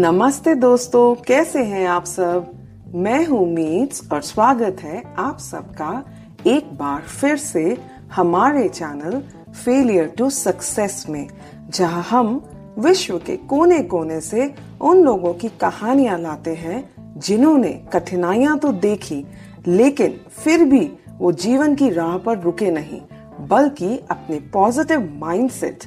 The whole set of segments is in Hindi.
नमस्ते दोस्तों कैसे हैं आप सब? मैं हूँ मीट्स और स्वागत है आप सबका एक बार फिर से हमारे चैनल फेलियर टू सक्सेस में जहाँ हम विश्व के कोने कोने से उन लोगों की कहानियाँ लाते हैं जिन्होंने कठिनाइयाँ तो देखी लेकिन फिर भी वो जीवन की राह पर रुके नहीं बल्कि अपने पॉजिटिव माइंडसेट,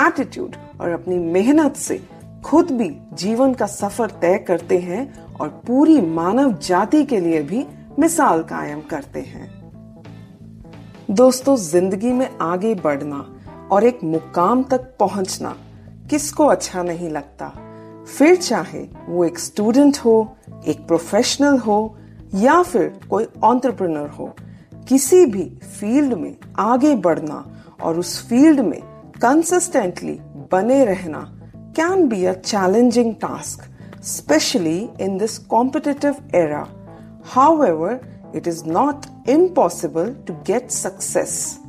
एटीट्यूड और अपनी मेहनत से खुद भी जीवन का सफ़र तय करते हैं और पूरी मानव जाति के लिए भी मिसाल कायम करते हैं। दोस्तों, ज़िंदगी में आगे बढ़ना और एक मुकाम तक पहुँचना किसको अच्छा नहीं लगता? फिर चाहे वो एक स्टूडेंट हो, एक प्रोफेशनल हो, या फिर कोई ऑन्टरप्रनर हो, किसी भी फ़ील्ड में आगे बढ़ना और उस फ़ील्ड में कंसिस्टेंटली बने रहना can be a challenging task, especially in this competitive era. However, it is not impossible to get success.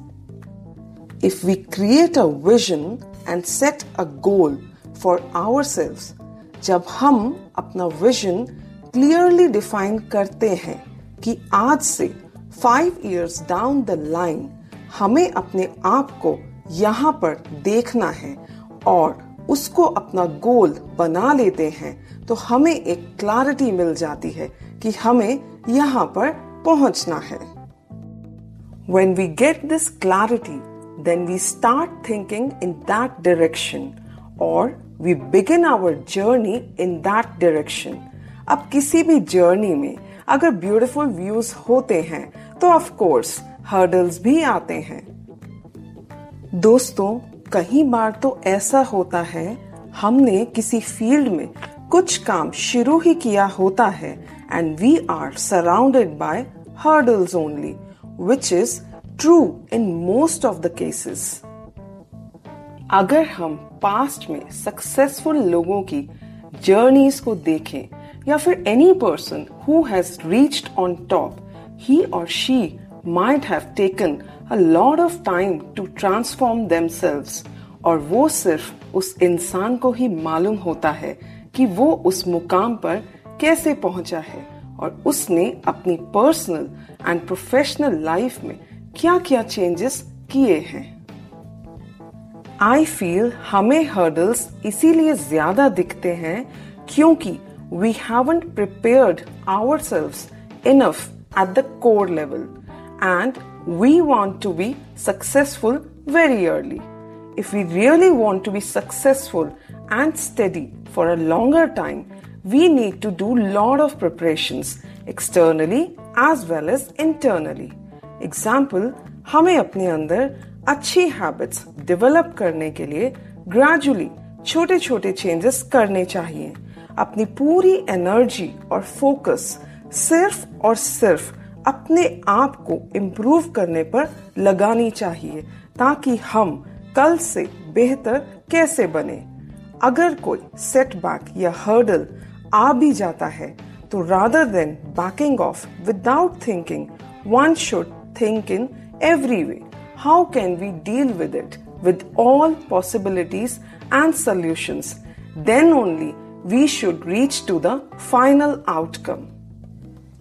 If we create a vision and set a goal for ourselves, जब हम अपना विजन क्लियरली डिफाइन करते हैं कि आज से five years down the line हमें अपने आप को यहाँ पर देखना है और उसको अपना गोल बना लेते हैं तो हमें एक क्लैरिटी मिल जाती है कि हमें यहाँ पर पहुँचना है When we get this clarity, then we start thinking in that direction or we begin our journey in that direction. अब किसी भी जर्नी में अगर ब्यूटीफुल व्यूज़ होते हैं तो ऑफ़ कोर्स हर्डल्स भी आते हैं दोस्तों कई बार तो ऐसा होता है, हमने किसी फ़ील्ड में कुछ काम शुरू ही किया होता है and we are surrounded by hurdles only which is true in most of the cases अगर हम पास्ट में सक्सेसफुल लोगों की जर्नीज को देखें, या फिर any person who has reached on top he और she might have taken a lot of time to transform themselves. और वो सिर्फ़ उस इंसान को ही मालूम होता है कि वो उस मुकाम पर कैसे पहुँचा है। और उसने अपनी पर्सनल एंड प्रोफेशनल लाइफ में क्या क्या चेंजेस किए हैं। आई फील हमें हर्डल्स इसीलिए ज़्यादा दिखते हैं क्योंकि we haven't prepared ourselves enough at the core level and we want to be successful very early. If we really want to be successful and steady for a longer time, we need to do lot of preparations externally as well as internally. Example, हमें अपने अंदर अच्छी हैबिट्स डेवलप करने के लिए ग्रेजुअली छोटे छोटे चेंजेस करने चाहिए अपनी पूरी एनर्जी और फोकस सिर्फ और सिर्फ अपने आप को इम्प्रूव करने पर लगानी चाहिए, ताकि हम कल से बेहतर कैसे बने। अगर कोई सेटबैक या हर्डल आ भी जाता है तो rather than backing off without thinking one should think in every way how can we deal with it with all possibilities and solutions then only we should reach to the final outcome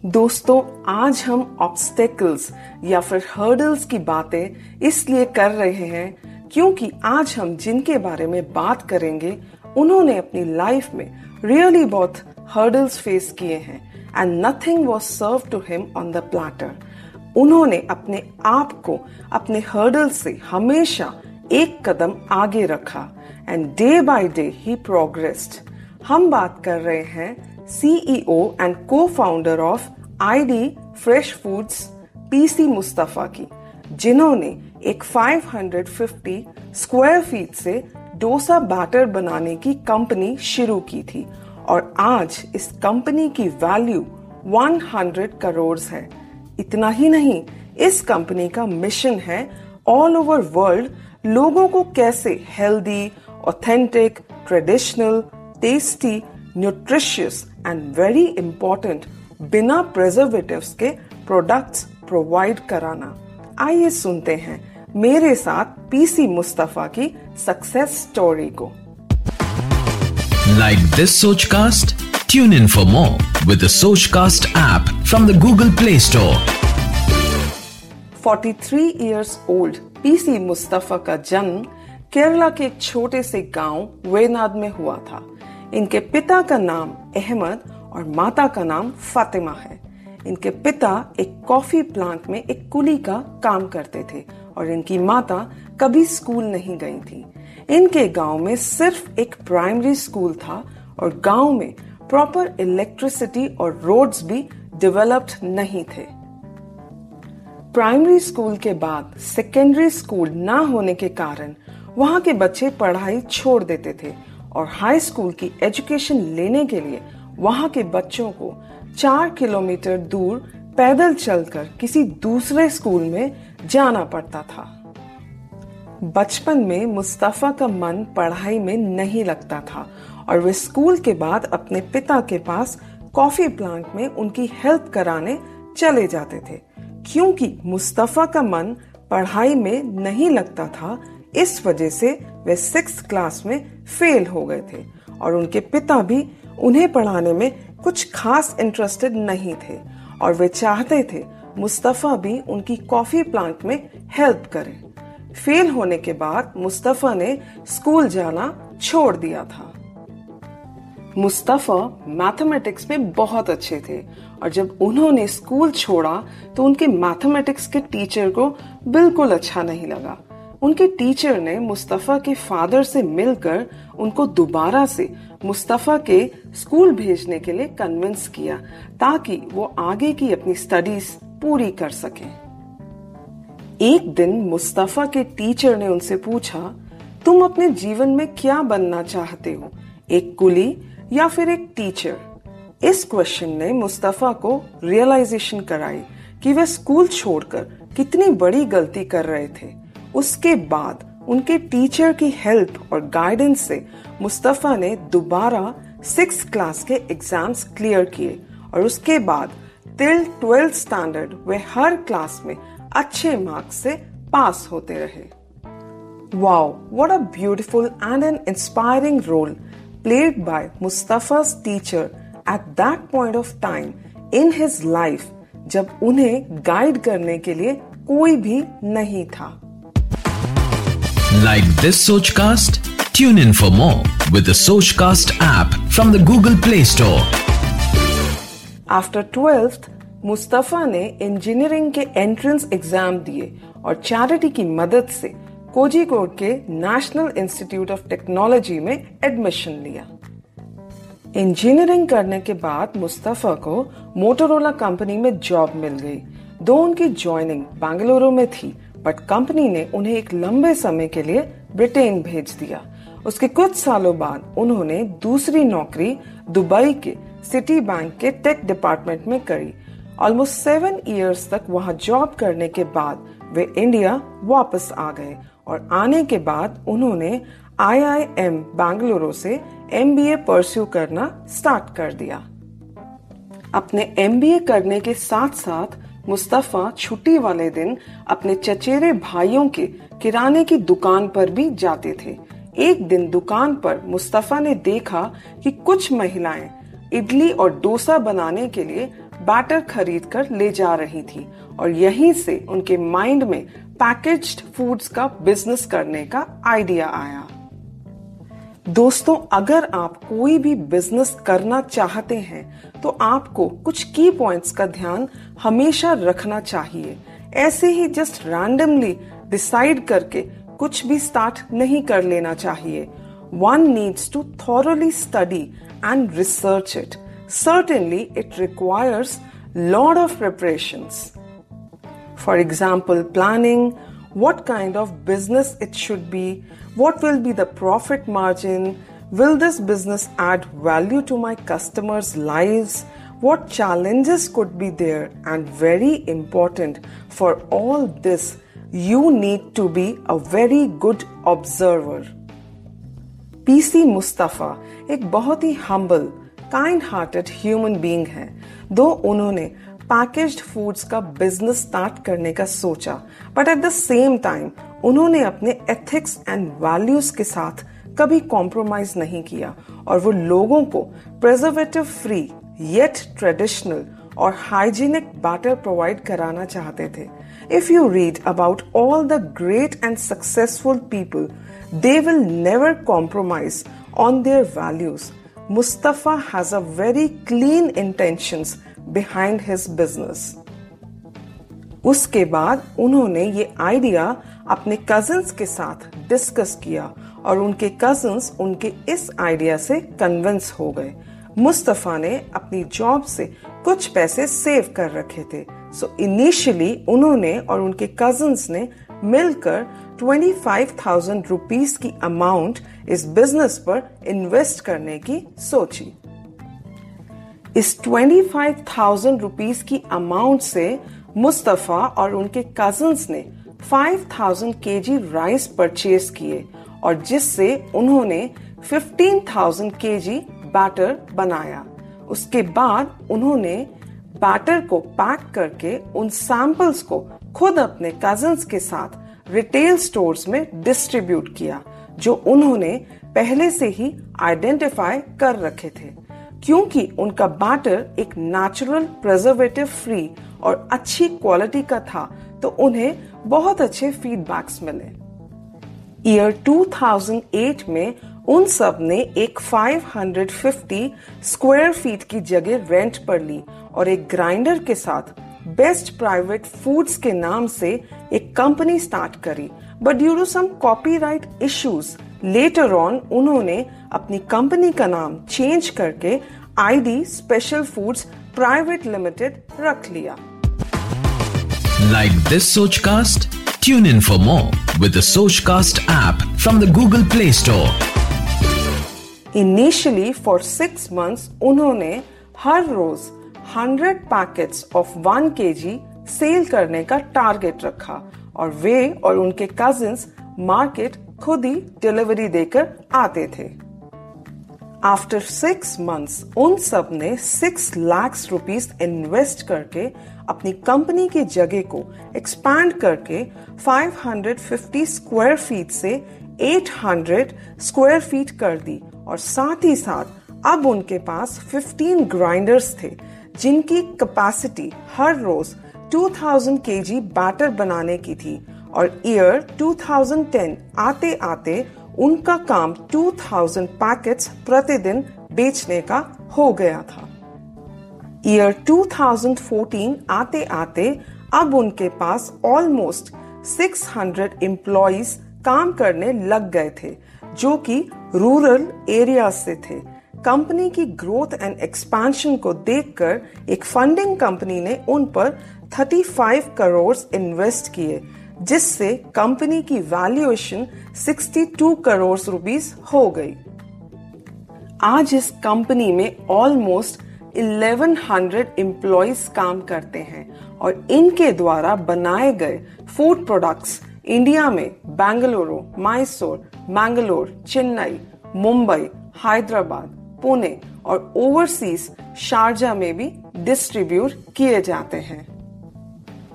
दोस्तों, आज हम ऑब्स्टेकल्स या फिर हर्डल्स की बातें इसलिए कर रहे हैं क्योंकि आज हम जिनके बारे में बात करेंगे, उन्होंने अपनी लाइफ में रियली बहुत हर्डल्स फेस किए हैं and nothing was serve to him on the platter उन्होंने अपने आप को, अपने हर्डल से हमेशा एक कदम आगे रखा and day by day he progressed हम बात कर रहे हैं CEO and co founder of ID fresh foods PC Mustafa की जिन्होंने एक 550 स्क्वायर फीट से डोसा बैटर बनाने की कंपनी शुरू की थी और आज इस कंपनी की वैल्यू 100 करोड़ है। इतना ही नहीं, इस कंपनी का मिशन है ऑल ओवर वर्ल्ड लोगों को कैसे healthy authentic traditional tasty nutritious and very important बिना प्रिजर्वेटिव्स के प्रोडक्ट्स प्रोवाइड कराना। आइए सुनते हैं मेरे साथ पीसी मुस्तफ़ा की सक्सेस स्टोरी को। Like this Sochcast tune in for more with Sochcast app from the Google play store 43 years old PC Mustafa का जन्म केरला के एक छोटे से गाँव वेनाद में हुआ था। इनके पिता का नाम अहमद और माता का नाम फातिमा है। इनके पिता एक कॉफ़ी प्लांट में एक कुली का काम करते थे और इनकी माता कभी स्कूल नहीं गई थी। इनके गाँव में सिर्फ़ एक प्राइमरी स्कूल था और गाँव में प्रॉपर इलेक्ट्रिसिटी और रोड्स भी डेवलप्ड नहीं थे। प्राइमरी स्कूल के बाद सेकेंडरी स्कूल ना होने के कारण वहाँ के बच्चे पढ़ाई छोड़ देते थे और हाई स्कूल की एजुकेशन लेने के लिए वहाँ के बच्चों को चार किलोमीटर दूर पैदल चलकर किसी दूसरे स्कूल में जाना पड़ता था। बचपन में मुस्तफ़ा का मन पढ़ाई में नहीं लगता था और वे स्कूल के बाद अपने पिता के पास कॉफ़ी प्लांट में उनकी हेल्प कराने चले जाते थे, क्योंकि मुस्तफ़ा का मन पढ़ाई में नहीं लगता था इस वजह से वे सिक्स क्लास में फेल हो गए थे और उनके पिता भी उन्हें पढ़ाने में कुछ खास इंटरेस्टेड नहीं थे और वे चाहते थे मुस्तफ़ा भी उनकी कॉफ़ी प्लांट में हेल्प करे। फेल होने के बाद मुस्तफ़ा ने स्कूल जाना छोड़ दिया था। मुस्तफ़ा मैथमेटिक्स में बहुत अच्छे थे और जब उन्होंने स्कूल छोड़ा तो उनके मैथमेटिक्स के टीचर को बिल्कुल अच्छा नहीं लगा। उनके टीचर ने मुस्तफ़ा के फादर से मिलकर उनको दोबारा से मुस्तफ़ा के स्कूल भेजने के लिए कन्विंस किया, ताकि वो आगे की अपनी स्टडीज़ पूरी कर सके। एक दिन मुस्तफ़ा के टीचर ने उनसे पूछा, तुम अपने जीवन में क्या बनना चाहते हो? एक कुली या फिर एक टीचर इस क्वेश्चन ने मुस्तफ़ा को रियलाइजेशन कराई कि वे स्कूल छोड़कर कितनी बड़ी गलती कर रहे थे। उसके बाद उनके टीचर की हेल्प और गाइडेंस से मुस्तफ़ा ने दोबारा सिक्स क्लास के एग्ज़ाम्स क्लियर किए और उसके बाद टिल ट्वेल्थ स्टैंडर्ड वे हर क्लास में अच्छे मार्क्स से पास होते रहे। Wow what a beautiful and an inspiring role played by Mustafa's teacher at that point of time in his life जब उन्हें गाइड करने के लिए कोई भी नहीं था। Like this Sochcast? Tune in for more with the Sochcast app from the Google Play Store. After 12th, Mustafa ने इंजीनियरिंग के एंट्रेंस एग्ज़ाम दिए और चैरिटी की मदद से कोजिकोड के नेशनल इंस्टीट्यूट ऑफ़ टेक्नोलॉजी में एडमिशन लिया इंजीनियरिंग करने के बाद मुस्तफ़ा को मोटोरोला कंपनी में जॉब मिल गई दो उनकी ज्वाइनिंग बेंगलुरु में थी बट कंपनी ने उन्हें एक लंबे समय के लिए ब्रिटेन भेज दिया। उसके कुछ सालों बाद उन्होंने दूसरी नौकरी दुबई के सिटी बैंक के टेक डिपार्टमेंट में करी। ऑलमोस्ट सेवन इयर्स तक वहाँ जॉब करने के बाद वे इंडिया वापस आ गए और आने के बाद उन्होंने आईआईएम बेंगलुरु से एमबीए परस्यू करना स्टार्ट कर दिया। अपने एमबीए करने के साथ साथ मुस्तफ़ा छुट्टी वाले दिन अपने चचेरे भाइयों के किराने की दुकान पर भी जाते थे। एक दिन दुकान पर मुस्तफ़ा ने देखा कि कुछ महिलाएँ इडली और डोसा बनाने के लिए बैटर खरीद कर ले जा रही थी और यहीं से उनके माइंड में पैकेज्ड फूड्स का बिज़नेस करने का आइडिया आया। दोस्तों अगर आप कोई भी बिज़नेस करना चाहते हैं तो आपको कुछ की पॉइंट्स का ध्यान हमेशा रखना चाहिए। ऐसे ही जस्ट रैंडमली डिसाइड करके कुछ भी स्टार्ट नहीं कर लेना चाहिए। One needs to thoroughly study and research it certainly it requires lot of preparation For example, planning what kind of business it should be, what will be the profit margin, will this business add value to my customers' lives, what challenges could be there, and very important for all this, you need to be a very good observer. PC Mustafa एक बहुत ही humble kind hearted human being है दो उन्होंने पैकेज्ड फूड्स का बिज़नेस स्टार्ट करने का सोचा। But at the same time उन्होंने अपने एथिक्स एंड वैल्यूज़ के साथ कभी कॉम्प्रोमाइज नहीं किया। और वो लोगों को प्रिजर्वेटिव फ्री येट ट्रेडिशनल और हाइजीनिक बैटर प्रोवाइड कराना चाहते थे। If you read about all the great and successful people they will never compromise on their values Mustafa has a very clean intentions behind his business उसके बाद उन्होंने ये आइडिया अपने कजिन्स के साथ डिस्कस किया और उनके कजिन्स उनके इस आइडिया से कन्विंस हो गए। मुस्तफ़ा ने अपनी जॉब से कुछ पैसे सेव कर रखे थे। सो so इनिशियली उन्होंने और उनके कजिन्स ने मिलकर 25,000 रुपीस की अमाउंट इस बिज़नेस पर इन्वेस्ट करने की सोची। इस 25,000 रुपीस की अमाउंट से मुस्तफ़ा और उनके कजिन्स ने 5,000 केजी राइस परचेज किए और जिससे उन्होंने 15,000 केजी बैटर बनाया। उसके बाद उन्होंने बैटर को पैक करके उन सैंपल्स को खुद अपने कजिन्स के साथ रिटेल स्टोर्स में डिस्ट्रीब्यूट किया जो उन्होंने पहले से ही आइडेंटिफाई कर रखे थे। क्योंकि उनका बैटर एक नेचुरल प्रिजर्वेटिव फ्री और अच्छी क्वालिटी का था तो उन्हें बहुत अच्छे फीडबैक्स मिले। ईयर 2008 में उन सबने एक 550 स्क्वायर फीट की जगह रेंट पर ली और एक ग्राइंडर के साथ बेस्ट प्राइवेट फूड्स के नाम से एक कंपनी स्टार्ट करी। But due to some copyright issues later on उन्होंने अपनी कंपनी का नाम चेंज करके ID special foods private limited रख लिया। Like this Sochcast tune in for more with the Sochcast app from the Google play store initially for six months उन्होंने हर रोज hundred packets of one K G sale करने का टारगेट रखा और वे और उनके कजिन्स मार्केट खुद ही डिलीवरी देकर आते थे। आफ्टर सिक्स मंथ्स उन सबने सिक्स लाख रुपीस इन्वेस्ट करके अपनी कंपनी की जगह को एक्सपैंड करके 550 स्क्वायर फीट से 800 स्क्वायर फीट कर दी और साथ ही साथ अब उनके पास 15 ग्राइंडर्स थे, जिनकी कैपेसिटी हर रोज 2000 केजी बैटर बनाने की थी और ईयर 2010 आते आते उनका काम 2000 पैकेट्स प्रतिदिन बेचने का हो गया था। ईयर 2014 आते आते अब उनके पास ऑलमोस्ट 600 एम्प्लॉयज़ काम करने लग गए थे, जो कि रूरल एरिया से थे। कंपनी की ग्रोथ एंड एक्सपेंशन को देखकर एक फंडिंग कंपनी ने उन पर 35 करोड़ इन्वेस्ट किए। जिससे कंपनी की वैल्यूएशन 62 करोड़ रुपीस हो गई। आज इस कंपनी में ऑलमोस्ट 1100 एम्प्लॉयज़ काम करते हैं और इनके द्वारा बनाए गए फ़ूड प्रोडक्ट्स इंडिया में बेंगलुरु, मैसूर, मैंगलोर, चेन्नई, मुंबई, हैदराबाद, पुणे और ओवरसीज शारजा में भी डिस्ट्रीब्यूट किए जाते हैं।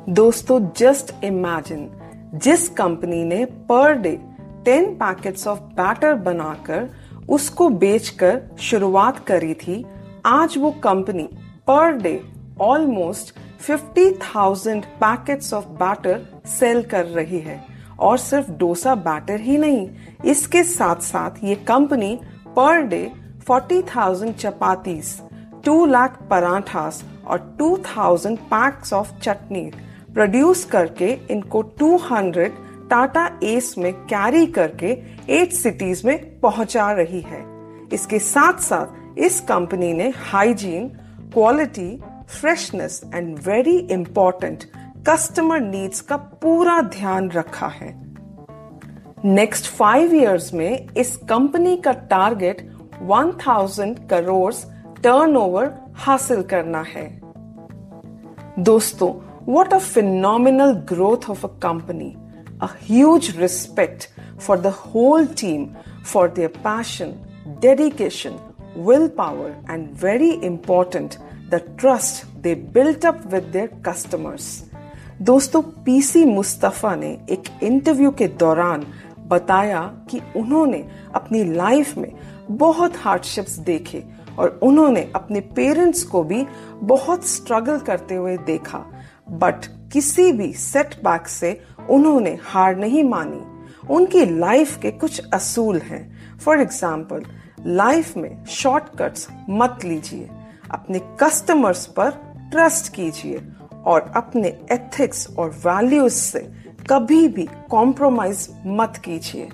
दोस्तों जस्ट इमेजिन जिस कंपनी ने per day ten packets of batter बनाकर उसको बेचकर शुरुआत करी थी आज वो company per day almost 50,000 packets of batter sale कर रही है। और सिर्फ़ डोसा बैटर ही नहीं इसके साथ साथ ये company per day 40,000 chapatis 2 lakh parathas और 2,000 पैक्स ऑफ़ चटनी प्रोड्यूस करके इनको 200 टाटा एस में कैरी करके एट सिटीज़ में पहुँचा रही है। इसके साथ साथ इस कंपनी ने hygiene quality freshness and very important customer needs का पूरा ध्यान रखा है। नेक्स्ट फाइव इयर्स में इस कंपनी का टारगेट 1000 करोड़ टर्नओवर हासिल करना है। दोस्तों a phenomenal growth of a company a huge respect for the whole team for their passion dedication will power and very important the trust they built up with their customers दोस्तों पीसी मुस्तफ़ा ने एक इंटरव्यू के दौरान बताया कि उन्होंने अपनी लाइफ में बहुत हार्डशिप्स देखे और उन्होंने अपने पेरेंट्स को भी बहुत स्ट्रगल करते हुए देखा। बट किसी भी सेटबैक से उन्होंने हार नहीं मानी। उनकी लाइफ के कुछ असूल हैं। फॉर एग्ज़ाम्पल लाइफ में शॉर्टकट्स मत लीजिए। अपने कस्टमर्स पर ट्रस्ट कीजिए और अपने एथिक्स और वैल्यूज़ से कभी भी कॉम्प्रोमाइज मत कीजिए।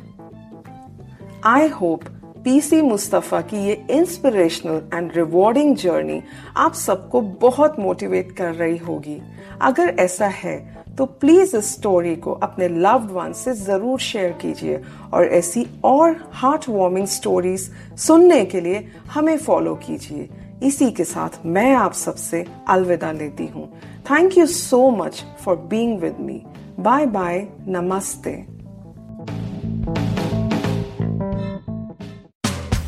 आई होप पीसी मुस्तफ़ा की ये इंस्पिरेशनल एंड रिवॉर्डिंग जर्नी आप सबको बहुत मोटिवेट कर रही होगी। अगर ऐसा है तो प्लीज़ इस स्टोरी को अपने लव्ड वन से ज़रूर शेयर कीजिए और ऐसी और हार्ट वार्मिंग स्टोरीज सुनने के लिए हमें फॉलो कीजिए। इसी के साथ मैं आप सबसे अलविदा लेती हूँ। Thank you so much for being with me bye bye नमस्ते।